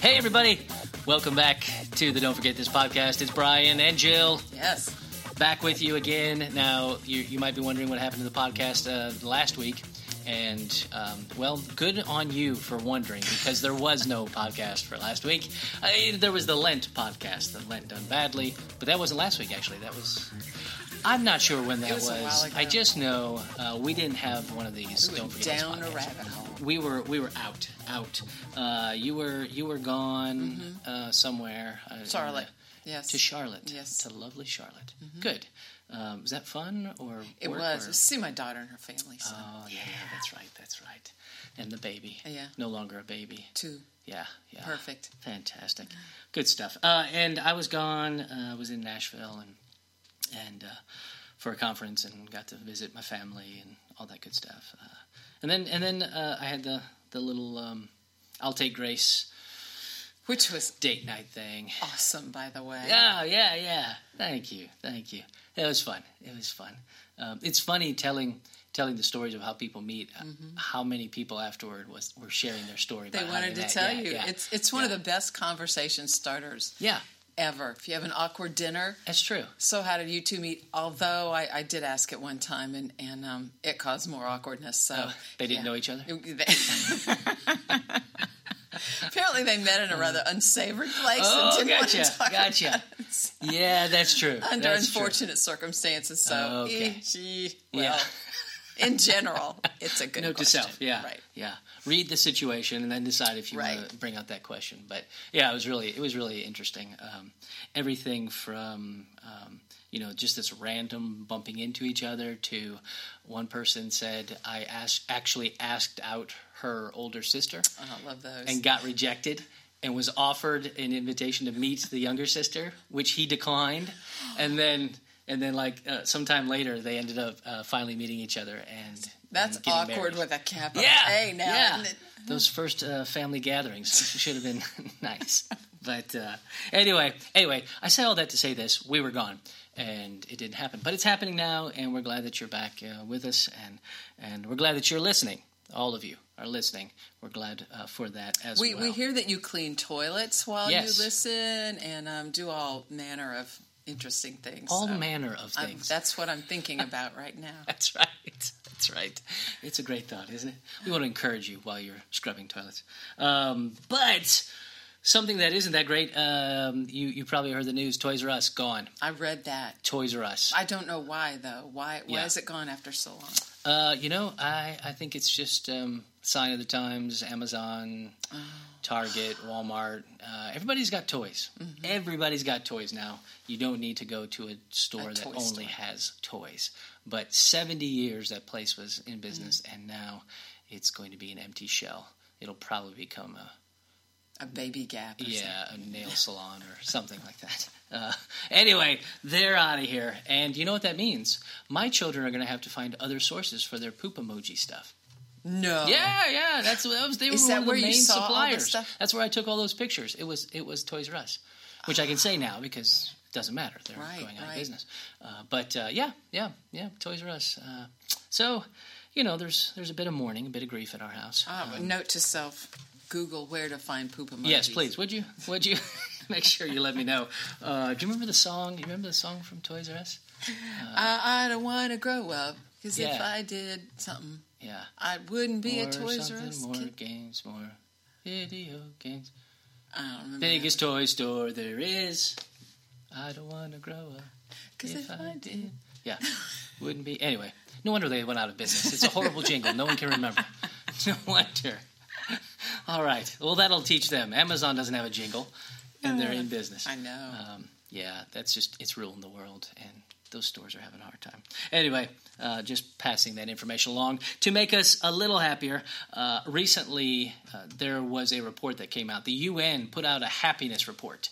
Hey, everybody. Welcome back to the Don't Forget This podcast. It's Brian and Jill Yes. back with you again. Now, you, you might be wondering what happened to the podcast uh, last week. And, um, well, good on you for wondering because there was no podcast for last week. I, there was the Lent podcast, the Lent Done Badly, but that wasn't last week, actually. That was. I'm not sure when that was a while ago. I just know uh, we didn't have one of these. We Don't went forget this down a podcast. rabbit hole. We were we were out out. Uh, you were you were gone uh, somewhere. Uh, Mm-hmm. Charlotte. Yes. to Charlotte. Yes. To lovely Charlotte. Good. Um, was that fun or It was. or- See my daughter and her family. So. Oh yeah, that's right. That's right. And the baby. Yeah. No longer a baby. Two. Yeah. Yeah. Perfect. Fantastic. Good stuff. Uh, and I was gone. Uh, I was in Nashville and and uh, for a conference and got to visit my family and all that good stuff. And then and then uh, I had the the little um, I'll take Grace Which was date night thing. awesome, by the way. Yeah, yeah, yeah. Thank you, thank you. It was fun. It was fun. Um, it's funny telling telling the stories of how people meet. uh, How many people afterward was were sharing their story? Mm-hmm. They wanted to met. tell Yeah, you. yeah, It's it's one of the best conversation starters yeah. Ever. If you have an awkward dinner, That's true. so how did you two meet? Although I, I did ask it one time, and and um, it caused more awkwardness. So Oh, they didn't yeah. know each other. Apparently, they met in a rather unsavory place Oh, and didn't gotcha, want to talk gotcha. about it. Yeah, that's true. under That's true. unfortunate circumstances. So, Oh, okay. well, Yeah. in general, it's a good Note to question. self, yeah, right. yeah. Read the situation and then decide if you want to bring out that question. But yeah, it was really, it was really interesting. Um, everything from um, you know just this random bumping into each other to one person said I asked, actually asked out her older sister Oh, I love those. and got rejected. And was offered an invitation to meet the younger sister, which he declined, and then and then like uh, sometime later they ended up uh, finally meeting each other and That's awkward married. with a capital Yeah, A now. yeah. Those first uh, family gatherings should have been nice. But uh, anyway, anyway, I say all that to say this: we were gone, and it didn't happen. But it's happening now, and we're glad that you're back uh, with us, and and we're glad that you're listening. All of you are listening. We're glad uh, for that as We, well. we hear that you clean toilets while Yes. you listen and um, do all manner of interesting things. all So manner of I'm- things. that's what I'm thinking about right now. That's right. That's right. It's a great thought, isn't it? We want to encourage you while you're scrubbing toilets. Um, but something that isn't that great, um, you, you probably heard the news Toys R Us gone. I read that. Toys R Us. I don't know why though. Why why Yeah. is it gone after so long? Uh, you know, I, I think it's just um, sign of the times. Amazon, Oh. Target, Walmart. Uh, everybody's got toys. Everybody's got toys now. You don't need to go to a store Mm-hmm. A that only store. has toys. But 70 years that place was in business, Mm-hmm. and now it's going to be an empty shell. It'll probably become a A baby gap. Or yeah, a nail salon or something like that. Uh, anyway, they're out of here, and you know what that means? My children are going to have to find other sources for their poop emoji stuff. No. Yeah, yeah, that's that was they Is were one of the main saw all this suppliers. That's where I took all those pictures. It was it was Toys R Us, which I can say now because it doesn't matter. They're Right, going out of business. Uh, but uh, yeah, yeah, yeah, Toys R Us. Uh, so you know, there's there's a bit of mourning, a bit of grief at our house. Ah, Um, note to self: Google where to find poop emojis. Yes, please. Would you? Would you? Make sure you let me know. Uh, do you remember the song? You remember the song from Toys R Us? I, I don't want to grow up because if I did something, Yeah. I wouldn't be more a Toys R Us more kid. games, more video games. I don't remember. Biggest toy store there is. I don't want to grow up. Because if if I I did, Yeah, wouldn't be. Anyway, no wonder they went out of business. It's a horrible jingle. No one can remember. No wonder. All right. Well, that'll teach them. Amazon doesn't have a jingle, and they're in business. I know. Um, yeah, that's just it's ruling the world, and those stores are having a hard time. Anyway, uh, just passing that information along to make us a little happier. Uh, recently, uh, there was a report that came out. The UN put out a happiness report.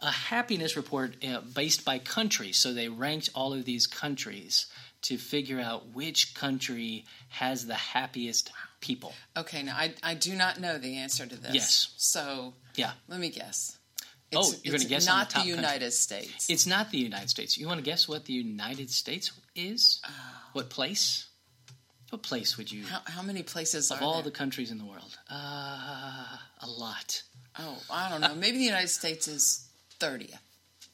A happiness report uh, based by country. So they ranked all of these countries to figure out which country has the happiest people. okay, now I, I do not know the answer to this. Yes. So Yeah. let me guess. Oh, you're gonna it's guess Not the top the country. United States. It's not the United States. You want to guess what the United States is? Uh. What place? What place would you? How, how many places of all there? the countries in the world, uh, a lot. Oh, I don't know. Maybe the United States is 30th.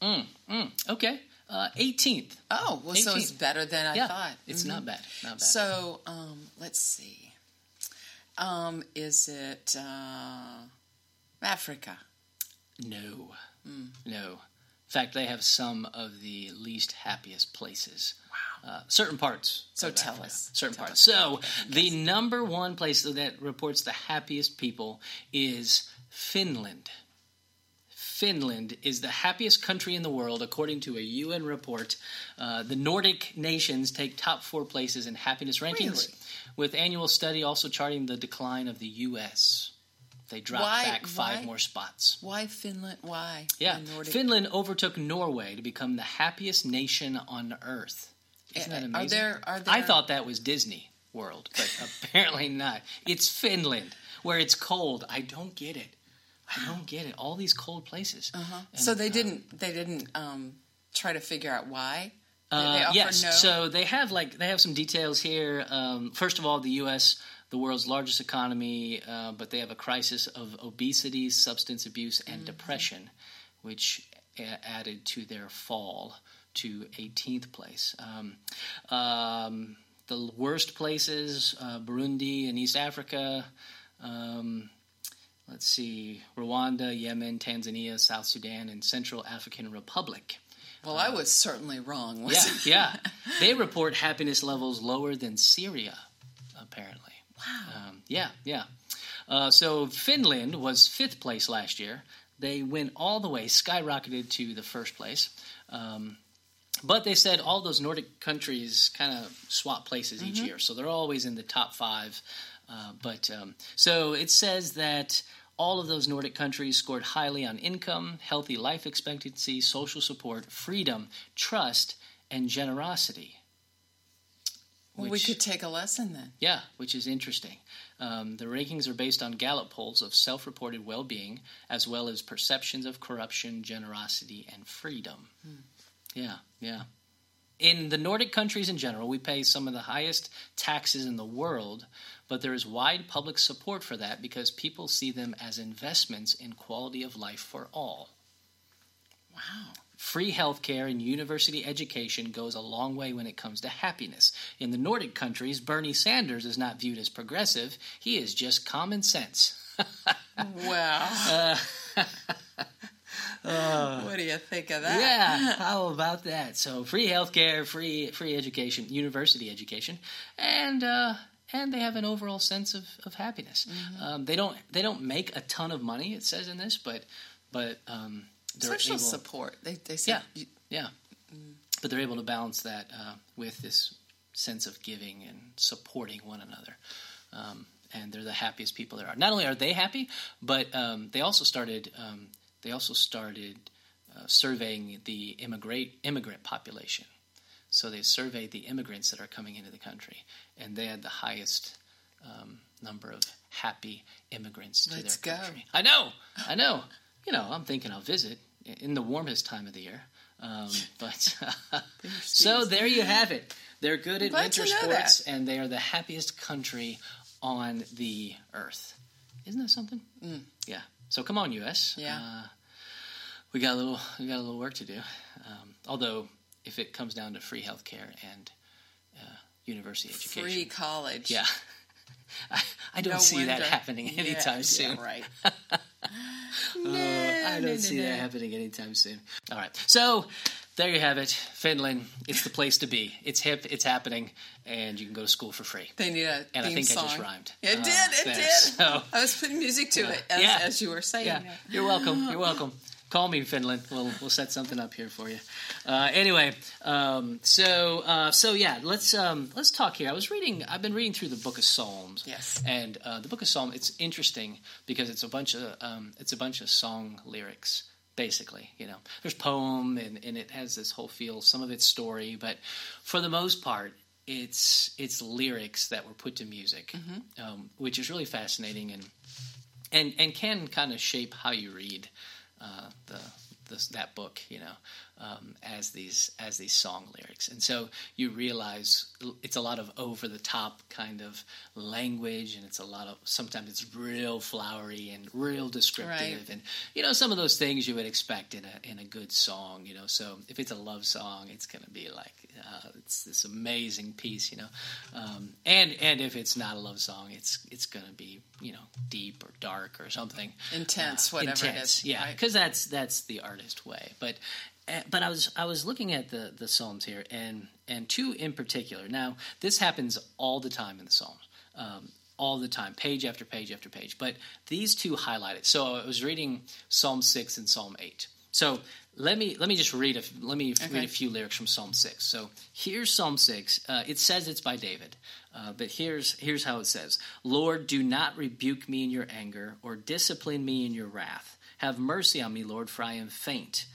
Mm, mm, okay, uh, 18th. Oh, well, so it's better than I yeah, thought. it's Mhm. not bad. Not bad. So, um, let's see. Um, is it uh, Africa? No, Hmm. no. In fact, they have some of the least happiest places. Wow. Uh, certain parts. So tell Africa. us. Certain Tell parts. So the number one place that reports the happiest people is Finland. Finland is the happiest country in the world, according to a UN report. Uh, the Nordic nations take top four places in happiness rankings, Really? with annual study also charting the decline of the U.S. They dropped Why- back five why? more spots. Why Finland? Why? Yeah, Nordic- Finland overtook Norway to become the happiest nation on Earth. Isn't that Uh, amazing? Are there? Are I thought that was Disney World, but apparently not. It's Finland, where it's cold. I don't get it. I don't get it. All these cold places. Uh-huh. And, So they uh, didn't. They didn't um, try to figure out why. Uh, yes. no. So they have like they have some details here. Um, first of all, the U.S., the world's largest economy, uh, but they have a crisis of obesity, substance abuse, and Mm-hmm. depression, which a- added to their fall to 18th place. Um, um, the worst places: uh, Burundi and East Africa. Um, let's see: Rwanda, Yemen, Tanzania, South Sudan, and Central African Republic. well, I was certainly wrong. Yeah, yeah. They report happiness levels lower than Syria, apparently. Wow. Um, yeah, yeah. Uh, so Finland was fifth place last year. They went all the way, skyrocketed to the first place. Um, but they said all those Nordic countries kind of swap places each year, so they're always in the top five. Uh, but um, so it says that all of those Nordic countries scored highly on income, healthy life expectancy, social support, freedom, trust, and generosity. Well, we could take a lesson then. Yeah, which is interesting. Um, the rankings are based on Gallup polls of self reported well being, as well as perceptions of corruption, generosity, and freedom. Yeah, yeah. In the Nordic countries in general, we pay some of the highest taxes in the world, but there is wide public support for that because people see them as investments in quality of life for all. Wow. Free healthcare and university education goes a long way when it comes to happiness. In the Nordic countries, Bernie Sanders is not viewed as progressive. He is just common sense. Wow. Uh, what do you think of that? yeah, how about that? So free healthcare, free free education, university education, and uh, and they have an overall sense of, of happiness. Mm-hmm. Um, they don't they don't make a ton of money. It says in this, but but um, they're Social able, support. They they said Yeah. you- Yeah. But they're able to balance that uh, with this sense of giving and supporting one another. Um, and they're the happiest people there are. Not only are they happy, but um, they also started um, they also started uh, surveying the immigrant immigrant population. So they surveyed the immigrants that are coming into the country, and they had the highest um, number of happy immigrants to Let's their go. country. I know, I know. You know, I'm thinking I'll visit in the warmest time of the year. Um, but so there you have it. They're good at winter sports, and they are the happiest country on the earth. Isn't that something? Mm. Yeah. So come on, U.S. Yeah. Uh, we got a little we got a little work to do. Um, although, if it comes down to free healthcare and uh, university education, free college. yeah, I, I don't No see that happening anytime yeah, soon. right. Uh, I don't no, see no, that no. happening anytime soon. All right, so there you have it, Finland. It's the place to be. It's hip. It's happening, and you can go to school for free. They need a And I think song. I just rhymed. It uh, did. It there. did. So, I was putting music to it as, Yeah. as you were saying. yeah, you're welcome. You're welcome. Call me, Finland. We'll we'll set something up here for you. Uh, anyway, um, so uh, so yeah, let's um, let's talk here. I was reading. I've been reading through the Book of Psalms. Yes. And uh, the Book of Psalm. It's interesting because it's a bunch of um, it's a bunch of song lyrics. Basically, you know, there's poem and, and it has this whole feel. Some of it's story, but for the most part, it's it's lyrics that were put to music, um, which is really fascinating and and and can kind of shape how you read uh, the that book. You know, um, as these as these song lyrics, and so you realize it's a lot of over the top kind of language, and it's a lot of sometimes it's real flowery and real descriptive, Right. and you know some of those things you would expect in a in a good song, you know. So if it's a love song, it's going to be like uh, it's this amazing piece, you know, um, and and if it's not a love song, it's it's going to be you know deep or dark or something Intense, uh, whatever it intense, is, yeah, right? because that's that's the artist way. But but I was I was looking at the the psalms here, and and two in particular. Now this happens all the time in the psalms. Um, all the time, page after page after page. But these two highlight it. So I was reading Psalm six and Psalm eight. So let me let me just read a let me Okay. read a few lyrics from Psalm six. So here's Psalm six. Uh, it says it's by David, uh, but here's here's how it says: Lord, do not rebuke me in your anger, or discipline me in your wrath. Have mercy on me, Lord, for I am faint.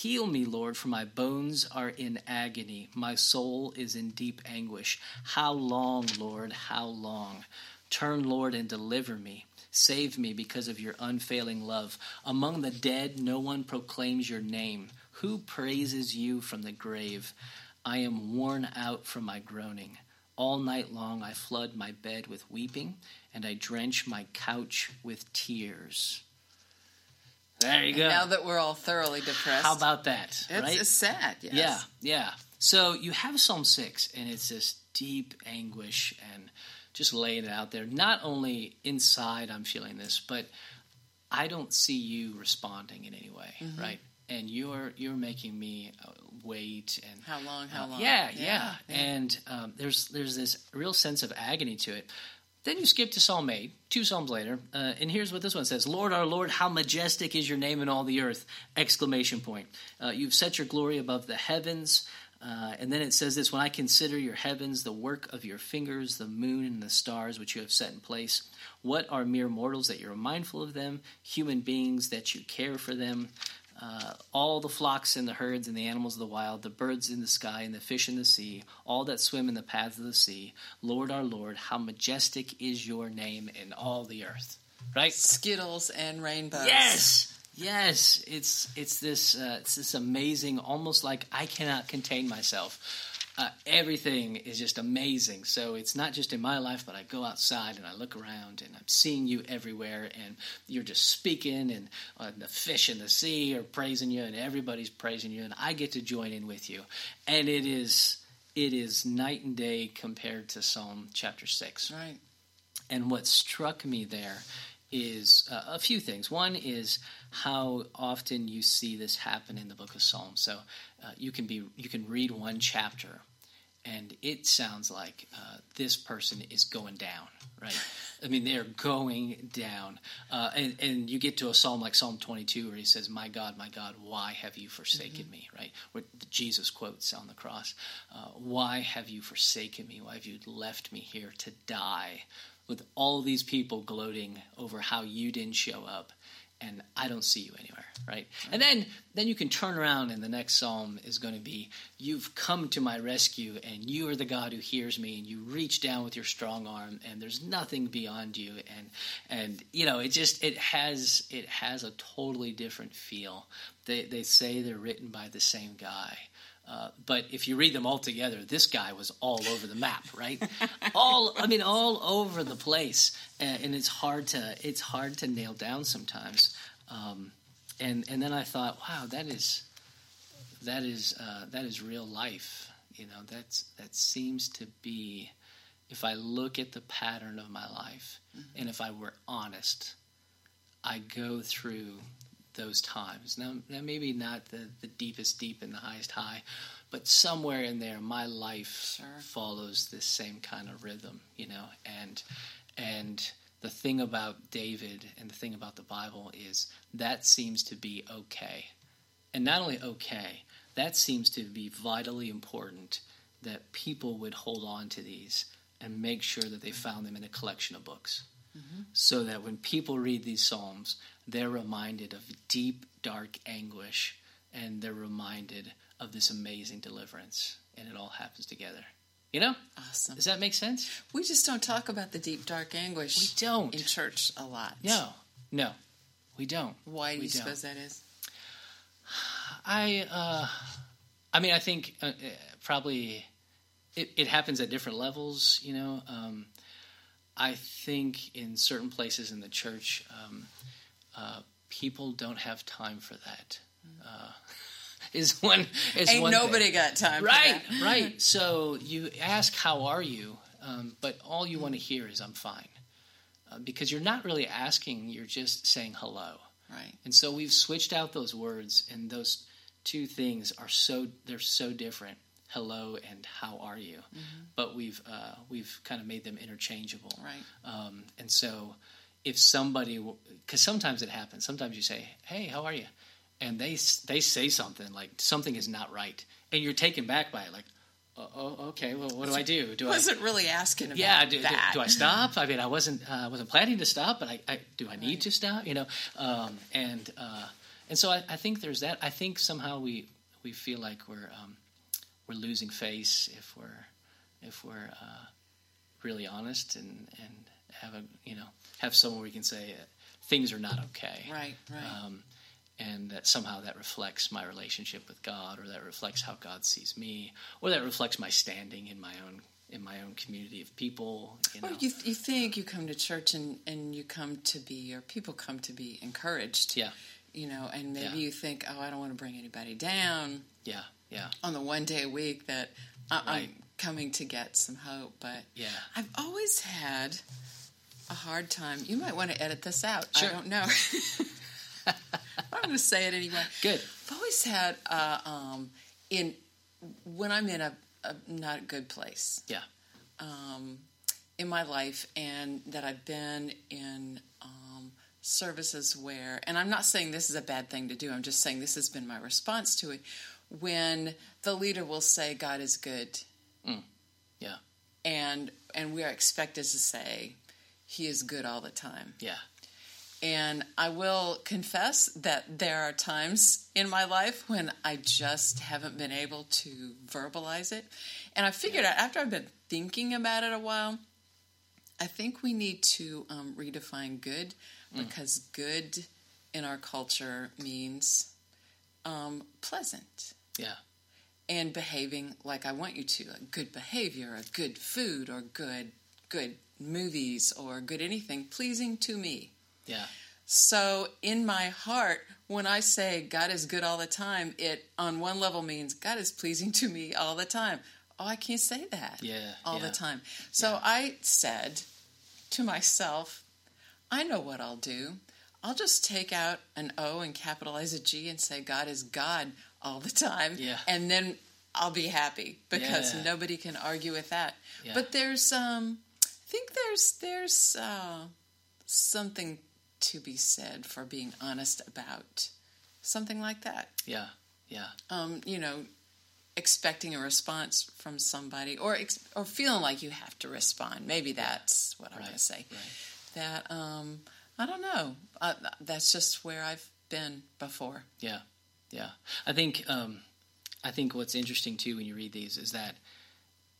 Heal me, Lord, for my bones are in agony. My soul is in deep anguish. How long, Lord? How long? Turn, Lord, and deliver me. Save me because of your unfailing love. Among the dead, no one proclaims your name. Who praises you from the grave? I am worn out from my groaning. All night long I flood my bed with weeping, and I drench my couch with tears. There you go. Now that we're all thoroughly depressed, How about that? it's, right? it's sad. Yes. Yeah, yeah. So you have Psalm 6, and it's this deep anguish and just laying it out there. Not only inside I'm feeling this, but I don't see you responding in any way, Mm-hmm. right? And you're you're making me uh, wait and How long? How uh, long? Yeah, yeah. Yeah, yeah. And um, there's there's this real sense of agony to it. Then you skip to Psalm 8, two Psalms later, uh, and here's what this one says Lord, our Lord, how majestic is your name in all the earth! Exclamation point. Uh, you've set your glory above the heavens. Uh, and then it says this When I consider your heavens, the work of your fingers, the moon and the stars which you have set in place, what are mere mortals that you're mindful of them, human beings that you care for them? Uh, all the flocks and the herds and the animals of the wild, the birds in the sky and the fish in the sea, all that swim in the paths of the sea. Lord our Lord, how majestic is your name in all the earth. Right? Skittles and rainbows. Yes, yes. It's it's this uh, it's this amazing, almost like I cannot contain myself. Uh, everything is just amazing. So it's not just in my life, but I go outside and I look around and I'm seeing you everywhere, and you're just speaking, and uh, the fish in the sea are praising you, and everybody's praising you, and I get to join in with you, and it is it is night and day compared to Psalm chapter six. Right. And what struck me there is uh, a few things. One is how often you see this happen in the book of Psalms. So uh, you can be you can read one chapter, and it sounds like uh, this person is going down, right? I mean, they're going down, uh, and and you get to a psalm like Psalm 22 where he says, "My God, my God, why have you forsaken me?" Right, where Jesus quotes on the cross, uh, "Why have you forsaken me? Why have you left me here to die?" With all these people gloating over how you didn't show up, and I don't see you anywhere, right? And then then you can turn around and the next psalm is going to be you've come to my rescue and you are the God who hears me and you reach down with your strong arm and there's nothing beyond you and and you know it just it has it has a totally different feel. They they say they're written by the same guy. Uh, but if you read them all together, this guy was all over the map, right? all, I mean, all over the place, and, and it's hard to it's hard to nail down sometimes. Um, and and then I thought, wow, that is that is uh, that is real life. You know, that's that seems to be. If I look at the pattern of my life, and if I were honest, I go through those times. Now, now maybe not the, the deepest deep and the highest high, but somewhere in there, my life Sure. follows this same kind of rhythm, you know. And and the thing about David and the thing about the Bible is that seems to be okay, and not only okay, that seems to be vitally important that people would hold on to these and make sure that they found them in a collection of books so that when people read these psalms, they're reminded of deep, dark anguish, and they're reminded of this amazing deliverance, and it all happens together. You know, Awesome. does that make sense? We just don't talk about the deep, dark anguish We don't. in church a lot. No, no, we don't. Why do We you don't. suppose that is? I, uh, I mean, I think uh, uh, probably it, it, happens at different levels. You know, um, I think in certain places in the church, um, uh, people don't have time for that. Uh, is one is Ain't one nobody thing. got time. Right, right. So you ask, "How are you?" Um, but all you want to hear is, "I'm fine," uh, because you're not really asking; you're just saying hello. Right. And so we've switched out those words, and those two things are so they're so different. Hello and how are you? Mm-hmm. But we've uh, we've kind of made them interchangeable. Right. Um, and so if somebody, because sometimes it happens. Sometimes you say, "Hey, how are you?" and they they say something like something is not right, and you're taken back by it, like, oh, oh okay, well, what do I do? Do I wasn't really asking about yeah, do, that. Do, do, I stop? I mean, I wasn't uh, wasn't planning to stop, but I, I do I need right. to stop? You know, um, and uh, and so I, I, think there's that. I think somehow we we feel like we're um, we're losing face if we're if we're uh, really honest and and have a you know have someone we can say uh, things are not okay. Right, right. Um, and that somehow that reflects my relationship with God, or that reflects how God sees me, or that reflects my standing in my own in my own community of people. You know. Well, you, you think you come to church and, and you come to be, or people come to be encouraged. Yeah. You know, and maybe yeah. you think, oh, I don't want to bring anybody down. Yeah, yeah. On the one day a week that I, right. I'm coming to get some hope, but yeah, I've always had a hard time. You might want to edit this out. Sure. I don't know. I'm going to say it anyway. Good. I've always had uh, um, in when I'm in a, a, not a good place. Yeah. Um, in my life, and that I've been in um, services where, and I'm not saying this is a bad thing to do. I'm just saying this has been my response to it. When the leader will say, "God is good," mm. yeah, and and we are expected to say, "He is good all the time." Yeah. And I will confess that there are times in my life when I just haven't been able to verbalize it. And I figured out after I've been thinking about it a while, I think we need to um, redefine good mm. because good in our culture means um, pleasant. Yeah. And behaving like I want you to, like good behavior, or good food, or good good movies, or good anything pleasing to me. Yeah. So in my heart, when I say God is good all the time, it on one level means God is pleasing to me all the time. Oh, I can't say that. Yeah. All yeah. the time. So yeah. I said to myself, I know what I'll do. I'll just take out an O and capitalize a G and say God is God all the time. Yeah. And then I'll be happy because yeah. nobody can argue with that. But there's um I think there's there's uh something to be said for being honest about something like that. Yeah, yeah. Um, you know, expecting a response from somebody, or ex- or feeling like you have to respond. Maybe that's what I'm right. going to say. Right. That um, I don't know. Uh, that's just where I've been before. Yeah, yeah. I think um, I think what's interesting too when you read these is that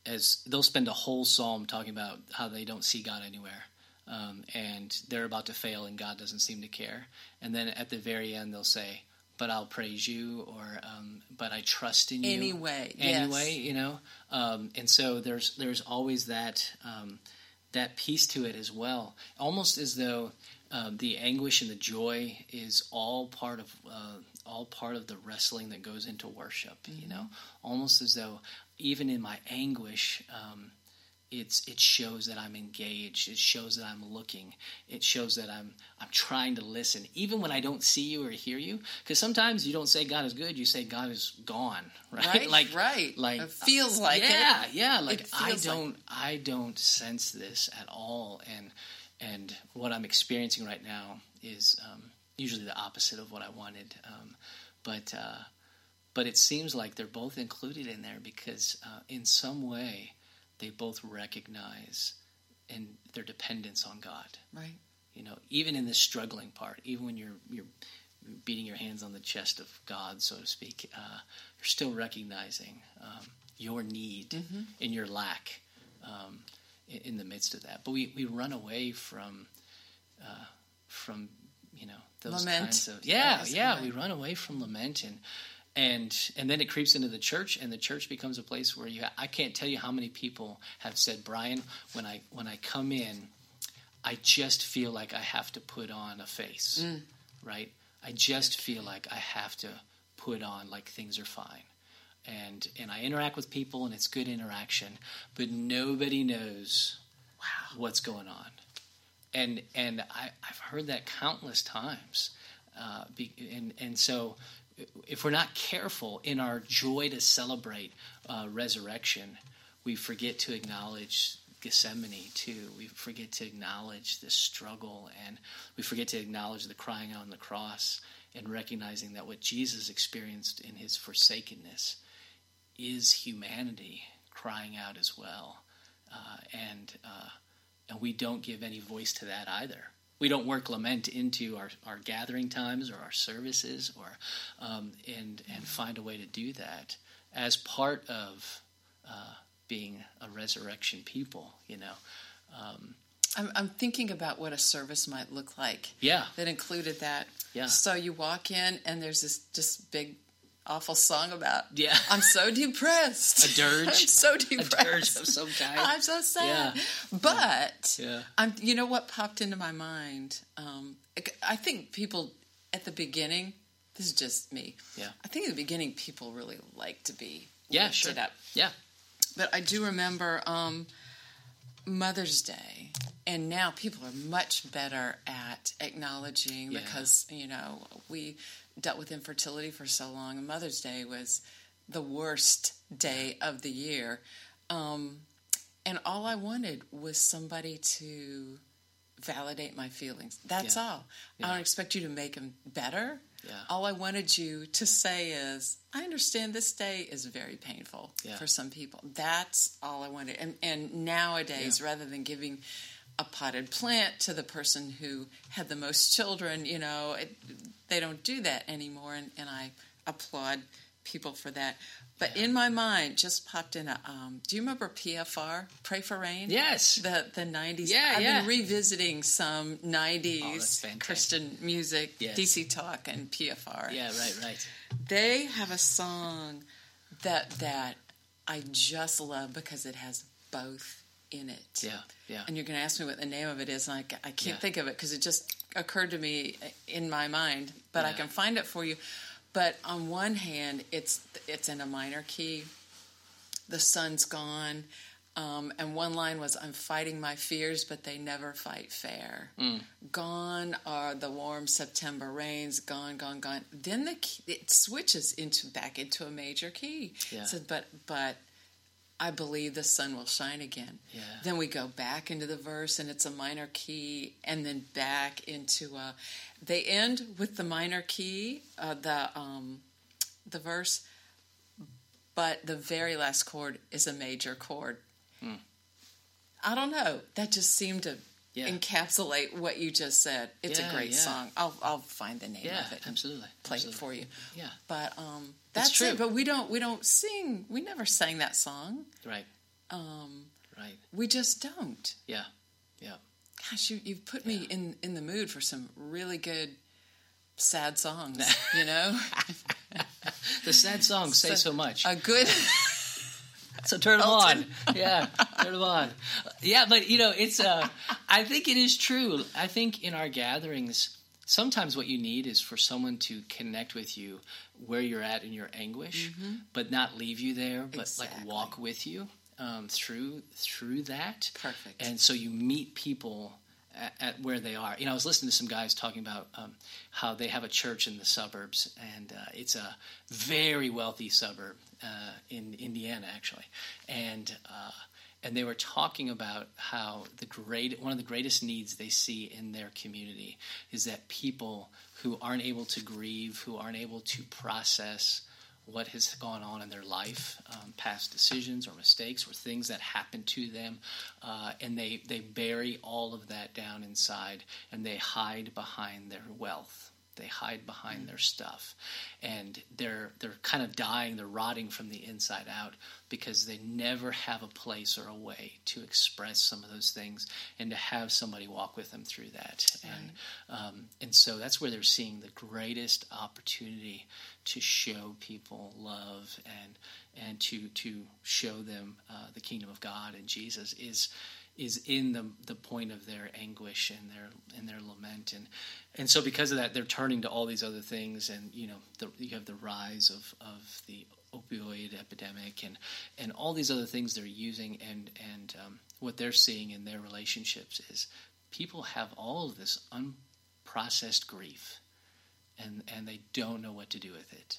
as they'll spend a whole psalm talking about how they don't see God anywhere um, and they're about to fail, and God doesn't seem to care. And then at the very end, they'll say, "But I'll praise you," or um, "But I trust in you." Anyway, anyway, yes. you know. Um, and so there's there's always that um, that piece to it as well, almost as though um, the anguish and the joy is all part of uh, all part of the wrestling that goes into worship. Mm-hmm. You know, almost as though even in my anguish. Um, it's it shows that I'm engaged. It shows that I'm looking. It shows that I'm I'm trying to listen, even when I don't see you or hear you. Because sometimes you don't say God is good. You say God is gone. Right? right like right. Like it feels like yeah, it. yeah. Like I don't like... I don't sense this at all. And and what I'm experiencing right now is um, usually the opposite of what I wanted. Um, but uh, but it seems like they're both included in there because uh, in some way they both recognize in their dependence on God. Right. You know, even in the struggling part, even when you're you're beating your hands on the chest of God, so to speak, uh, you're still recognizing um, your need mm-hmm. and your lack um, in, the midst of that. But we, we run away from uh, from you know those lament. kinds of yeah yeah we run away from lament and and and then it creeps into the church and the church becomes a place where you ha- I can't tell you how many people have said Brian when I when I come in I just feel like I have to put on a face right I just feel like I have to put on like things are fine and and I interact with people and it's good interaction but nobody knows Wow. what's going on and and I, I've heard that countless times uh, be, and and so if we're not careful in our joy to celebrate uh, resurrection, we forget to acknowledge Gethsemane too. We forget to acknowledge the struggle, and we forget to acknowledge the crying on the cross, and recognizing that what Jesus experienced in his forsakenness is humanity crying out as well, uh, and uh, and we don't give any voice to that either. We don't work lament into our, our gathering times or our services, or um, and and find a way to do that as part of uh, being a resurrection people. You know, um, I'm, I'm thinking about what a service might look like. Yeah. That included that. Yeah. So you walk in and there's this just big awful song about Yeah. I'm so depressed. A dirge. I'm so depressed. a dirge of some kind. I'm so sad. Yeah. But Yeah. I'm you know what popped into my mind? Um, I think people at the beginning this is just me. Yeah. I think at the beginning people really like to be yeah, lifted sure. up. Yeah, But I do remember um, Mother's Day, and now people are much better at acknowledging Yeah. because you know we dealt with infertility for so long, and Mother's Day was the worst day of the year. Um, and all I wanted was somebody to validate my feelings. That's Yeah. all. Yeah. I don't expect you to make them better. Yeah. All I wanted you to say is, I understand this day is very painful for some people. That's all I wanted. And, and nowadays, rather than giving a potted plant to the person who had the most children, you know, it, they don't do that anymore. And, and I applaud people for that. But in my mind, just popped in a. Um, do you remember PFR? Pray for Rain. Yes. The the nineties. Yeah, I've yeah. been revisiting some Oh, nineties fantastic. Christian music, Yes. DC Talk, and PFR. yeah, right, right. They have a song that that I just love because it has both in it. Yeah, yeah. And you're going to ask me what the name of it is, and I, I can't Yeah. think of it because it just occurred to me in my mind. But I can find it for you. But on one hand, it's it's in a minor key. The sun's gone, um, and one line was, "I'm fighting my fears, but they never fight fair." Mm. Gone are the warm September rains. Gone, gone, gone. Then the key, it switches into back into a major key. Yeah. Said, but but I believe the sun will shine again. Yeah. Then we go back into the verse and it's a minor key, and then back into a. They end with the minor key, uh, the um, the verse, but the very last chord is a major chord. I don't know. That just seemed to Yeah. encapsulate what you just said. It's Yeah, a great yeah. song. I'll I'll find the name of it. absolutely. Play absolutely. it for you. Yeah, But um, that's true. it. But we don't we don't sing. We never sang that song. right, Um, right. we just don't. Yeah, yeah. Gosh, you you've put me in in the mood for some really good sad songs. You know, The sad songs say so much. a good. So turn them on. Yeah, turn them on. Yeah, but you know, it's. Uh, I think it is true. I think in our gatherings, sometimes what you need is for someone to connect with you where you're at in your anguish, but not leave you there, but Mm-hmm. Exactly. like walk with you um, through through that. Perfect. And so you meet people at, at where they are. You know, I was listening to some guys talking about um, how they have a church in the suburbs, and uh, it's a very wealthy suburb uh, in Indiana, actually, and. Uh, and they were talking about how the great one of the greatest needs they see in their community is that people who aren't able to grieve, who aren't able to process what has gone on in their life, um, past decisions or mistakes or things that happened to them, uh, and they, they bury all of that down inside and they hide behind their wealth. They hide behind their stuff, and they're they're kind of dying. They're rotting from the inside out because they never have a place or a way to express some of those things and to have somebody walk with them through that. Right. And um, and so that's where they're seeing the greatest opportunity to show people love and and to to show them uh, the kingdom of God and Jesus is is in the the point of their anguish and their and their lament and and so because of that they're turning to all these other things and you know the, you have the rise of of the opioid epidemic and and all these other things they're using and and um, what they're seeing in their relationships is people have all of this unprocessed grief and and they don't know what to do with it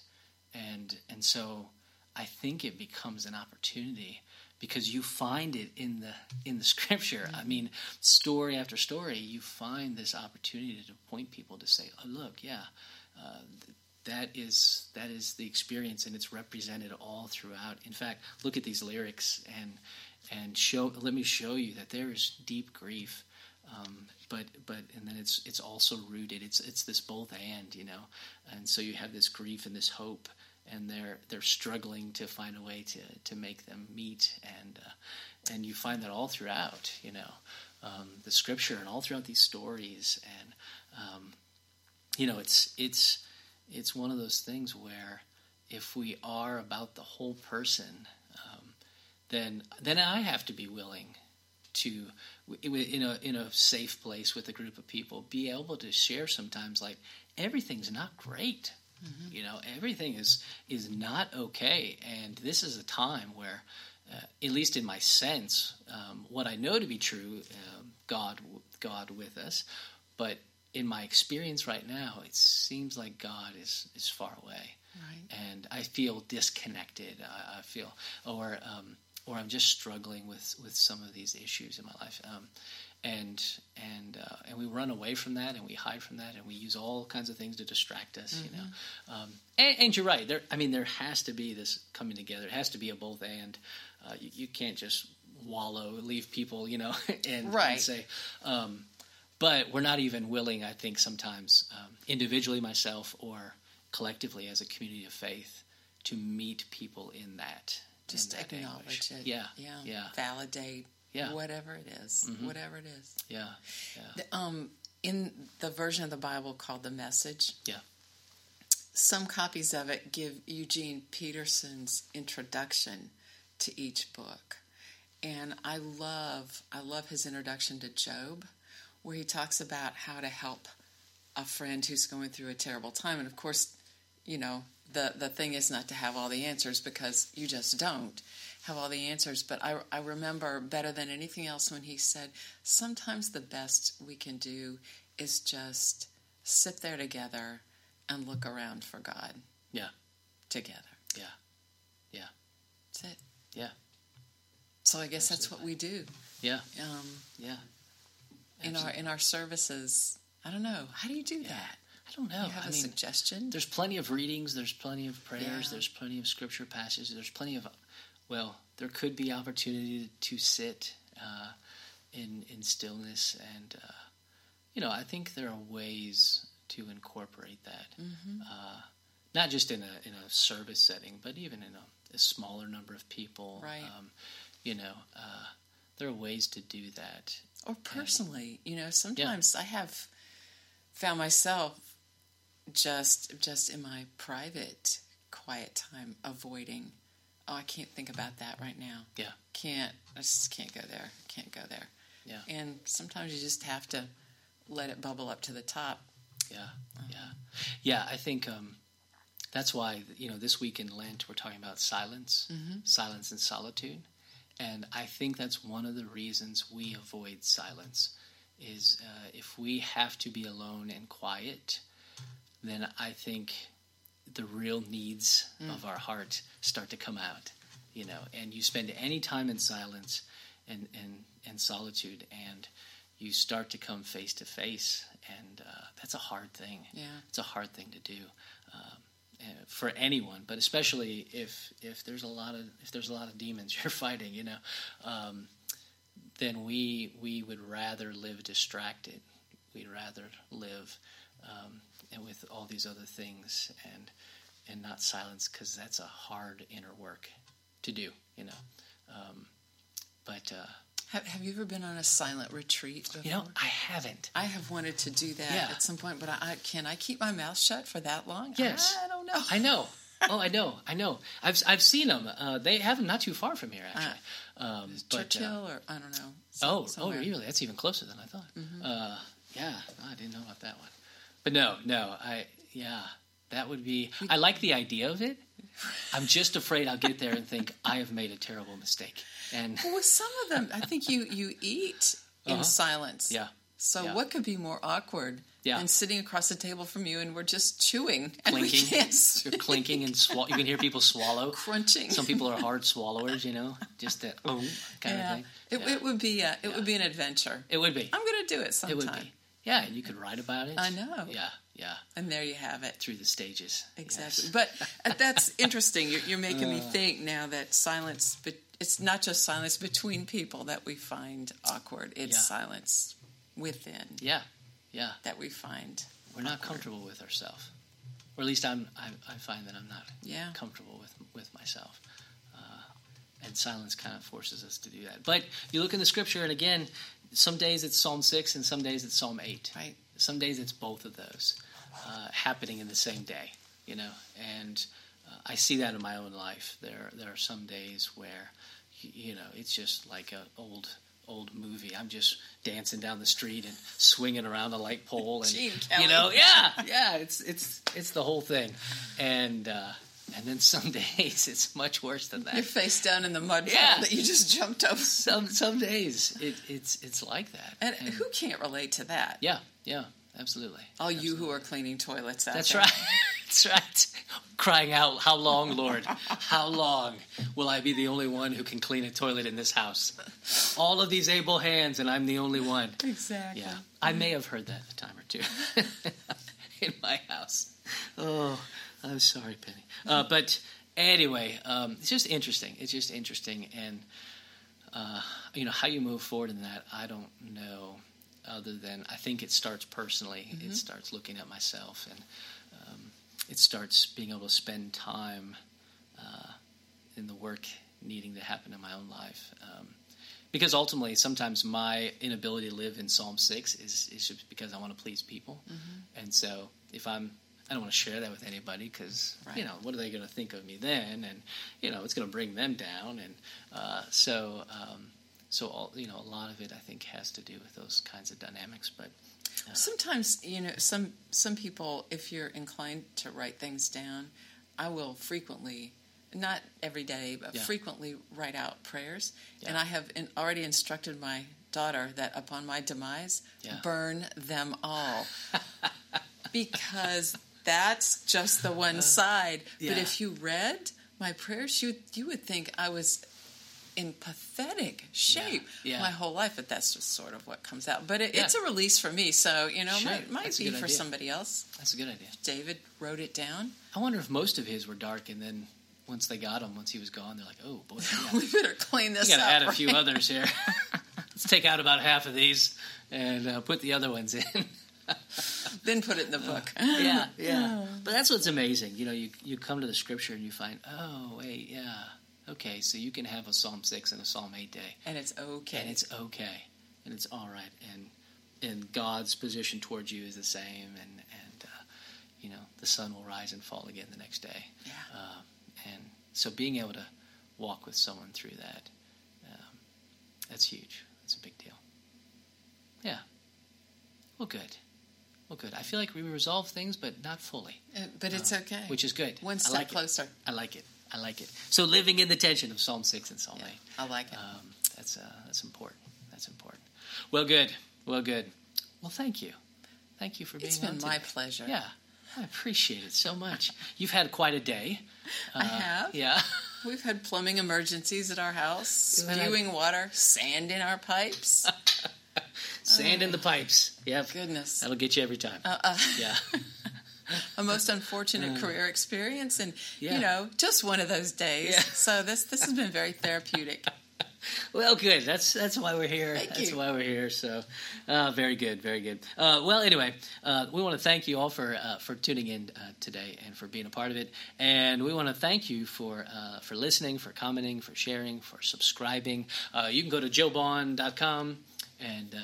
and and so I think it becomes an opportunity because you find it in the in the scripture. I mean, story after story, you find this opportunity to point people to say, "Oh, look, yeah, uh, that is that is the experience, and it's represented all throughout." In fact, look at these lyrics and and show. Let me show you that there is deep grief. Um, but but and then it's it's also rooted. It's it's this both and you know, and so you have this grief and this hope and they're they're struggling to find a way to to make them meet and uh, and you find that all throughout you know um, the scripture and all throughout these stories and um, you know it's it's it's one of those things where if we are about the whole person um, then then I have to be willing to in a in a safe place with a group of people be able to share sometimes like everything's not great Mm-hmm. You know, everything is is not okay, and this is a time where, uh, at least in my sense, um, what I know to be true, uh, God, God with us, but in my experience right now, it seems like God is is far away, right. and I feel disconnected. I, I feel, or um, or I'm just struggling with with some of these issues in my life. Um, and and uh, and we run away from that and we hide from that and we use all kinds of things to distract us mm-hmm. you know mm-hmm. um, and, and, you're right there i mean there has to be this coming together it has to be a both and uh, you, you, can't just wallow leave people you know and, right. and say um, but we're not even willing i think sometimes um, individually myself or collectively as a community of faith to meet people in that just in that acknowledge anguish. it yeah yeah yeah validate yeah. Whatever it is, mm-hmm. whatever it is. Yeah. Yeah. The, um, in the version of the Bible called the Message. Yeah. Some copies of it give Eugene Peterson's introduction to each book. And I love I love his introduction to Job where he talks about how to help a friend who's going through a terrible time and of course, you know, the the thing is not to have all the answers because you just don't have all the answers, but I, I remember better than anything else when he said, sometimes the best we can do is just sit there together and look around for God. Yeah. Together. Yeah. Yeah. That's it. Yeah. So I guess Absolutely. that's what we do. Yeah. Um, yeah. Absolutely. In our in our services, I don't know. How do you do yeah. that? I don't know. You have I a mean, suggestion? There's plenty of readings. There's plenty of prayers. Yeah. There's plenty of scripture passages. There's plenty of well, there could be opportunity to sit uh, in in stillness, and uh, you know, I think there are ways to incorporate that, mm-hmm. uh, not just in a in a service setting, but even in a, a smaller number of people. Right. Um, you know, uh, there are ways to do that. Or personally, you know, sometimes yeah. I have found myself just just in my private quiet time avoiding oh, I can't think about that right now. Yeah. Can't, I just can't go there. Can't go there. Yeah. And sometimes you just have to let it bubble up to the top. Yeah. Uh-huh. Yeah. Yeah. I think um, that's why, you know, this week in Lent, we're talking about silence, mm-hmm. silence and solitude. And I think that's one of the reasons we avoid silence is uh, if we have to be alone and quiet, then I think the real needs mm. of our heart start to come out, you know, and you spend any time in silence and, and, and solitude and you start to come face to face and uh, that's a hard thing. Yeah. It's a hard thing to do. Um, for anyone, but especially if if there's a lot of if there's a lot of demons you're fighting, you know, um, then we we would rather live distracted. We'd rather live um, and with all these other things, and and not silence because that's a hard inner work to do, you know. Um, but uh, Have, have you ever been on a silent retreat before? you know, I haven't. I have wanted to do that Yeah. at some point, but I, I can I keep my mouth shut for that long? Yes. I don't know. I know. Oh, I know. I know. I've I've seen them. Uh, they have them not too far from here, actually. um, but, uh, Churchill or I don't know. Oh, oh, somewhere. Mm-hmm. really? That's even closer than I thought. Uh, yeah, no, I didn't know about that one. But no, no, I yeah, that would be. I like the idea of it. I'm just afraid I'll get there and think I have made a terrible mistake. And Well, with some of them, I think you you eat in Uh-huh. silence. yeah, So Yeah. what could be more awkward Yeah. than sitting across the table from you and we're just chewing and clinking, you're clinking and swallow. You can hear people swallow. crunching. Some people are hard swallowers, you know, just that oh kind yeah. of thing. It, Yeah. it would be a, it would be an adventure. It would be. I'm going to do it sometime. It would be. Yeah, and you could write about it. I know. Yeah, yeah. And there you have it. Through the stages. Exactly. Yes. But uh, that's interesting. You're, you're making Uh. me think now that silence, but it's not just silence between people that we find awkward. It's Yeah. silence within Yeah, yeah. that we find. We're not comfortable with ourselves, or at least I'm. I, I find that I'm not Yeah. comfortable with with myself, uh, and silence kind of forces us to do that. But you look in the scripture, and again, some days it's Psalm six, and some days it's Psalm eight. Right. Some days it's both of those uh, happening in the same day, you know. And uh, I see that in my own life. There, there are some days where, you know, it's just like an old, old movie. I'm just dancing down the street and swinging around a light pole, and Gene you Kelly. know, yeah, yeah. It's it's it's the whole thing, and uh, and then some days it's much worse than that. You're face down in the mud Yeah. that you just jumped over. Some some days it, it's it's like that. And who can't relate to that? Yeah, yeah, absolutely. All you who are cleaning toilets out That's there. right. That's right. Crying out, How long, Lord? How long will I be the only one who can clean a toilet in this house? All of these able hands, and I'm the only one. Exactly. Yeah. I may have heard that a time or two in my house. Oh, I'm sorry, Penny. Uh, but anyway, um, it's just interesting. It's just interesting. And, uh, you know, how you move forward in that, I don't know other than I think it starts personally. It starts looking at myself and it starts being able to spend time uh, in the work needing to happen in my own life. Um, because ultimately, sometimes my inability to live in Psalm 6 is, is just because I want to please people. And so if I'm, I don't want to share that with anybody because, you know, what are they going to think of me then? And, you know, it's going to bring them down. And uh, so, um, so all, you know, a lot of it I think has to do with those kinds of dynamics. But Sometimes, you know, some some people, if you're inclined to write things down, I will frequently, not every day, but Yeah. frequently write out prayers. Yeah. And I have in, already instructed my daughter that upon my demise, Yeah. burn them all, because that's just the one side. But Uh, if you read my prayers, you you would think I was in pathetic shape yeah. my whole life, but that's just sort of what comes out. But it, Yeah. it's a release for me, so you know, Sure. might, might be for idea. somebody else. that's a good idea. David wrote it down. I wonder if most of his were dark, and then once they got him, once he was gone, they're like, "Oh boy, we better clean we this got to up. add a few others here. Let's take out about half of these and uh, put the other ones in." Then put it in the book. yeah, yeah. But that's what's amazing. You know, you you come to the scripture and you find, oh wait, yeah, okay. So you can have a Psalm six and a Psalm eight day, and it's okay. and it's okay, and it's all right, and and God's position towards you is the same, and and uh, you know the sun will rise and fall again the next day. yeah. Uh, and so being able to walk with someone through that, um, that's huge. That's a big deal. Yeah. Well, good. Well, good. I feel like we resolve things, but not fully, Uh, but it's okay. which is good. one I step like it. closer. I like it. I like it. So living in the tension of Psalm six and Psalm Yeah, eight. I like it. Um, that's uh, that's important. That's important. Well, good. Well, good. Well, thank you. Thank you for being it's been on my pleasure. Yeah, I appreciate it so much. You've had quite a day. I have. Yeah. We've had plumbing emergencies at our house, spewing water, sand in our pipes. Sand in the pipes. Yep. Goodness. That'll get you every time. Uh, uh, yeah. a most unfortunate career experience, and Yeah. you know, just one of those days. Yeah. So this this has been very therapeutic. Well, good. That's that's why we're here. Thank that's you. why we're here. So, uh, very good, very good. Uh, well, anyway, uh, we want to thank you all for uh, for tuning in uh, today and for being a part of it. And we want to thank you for uh, for listening, for commenting, for sharing, for subscribing. Uh, you can go to joebond.com and uh,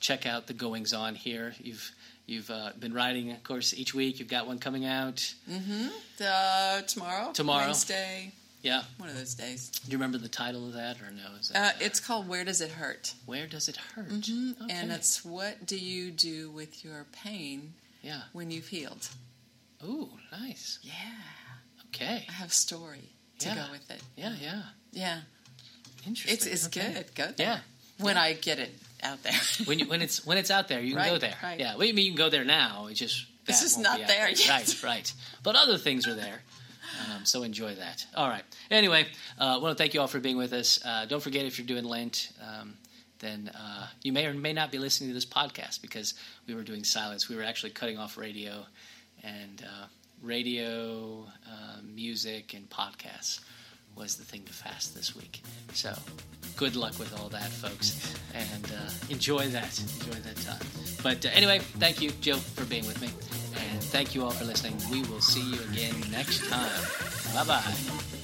check out the goings on here. You've You've uh, been writing, of course, each week. You've got one coming out. Uh, tomorrow. Tomorrow. Wednesday. Yeah. One of those days. Do you remember the title of that, or no? Is Uh, that, it's called Where Does It Hurt? Where does it hurt? Mm-hmm. Okay. And it's what do you do with your pain yeah. when you've healed? Ooh, nice. Yeah. Okay. I have a story to Yeah. go with it. Yeah, yeah. Yeah. Interesting. It's it's Okay. good. Go there. Yeah. When I get it out there. When you when it's when it's out there, you can go there. right. Yeah. Well, you mean you can go there now? It's just this is not out there yet. Right, right. But other things are there. Um, so enjoy that. All right. Anyway, uh, I want to thank you all for being with us. Uh, don't forget if you're doing Lent, um, then uh, you may or may not be listening to this podcast because we were doing silence. We were actually cutting off radio and uh, radio, uh, music, and podcasts was the thing to fast this week. So good luck with all that, folks, and uh, enjoy that. Enjoy that time. But uh, anyway, thank you, Joe, for being with me, and thank you all for listening. We will see you again next time. Bye bye.